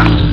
Stop.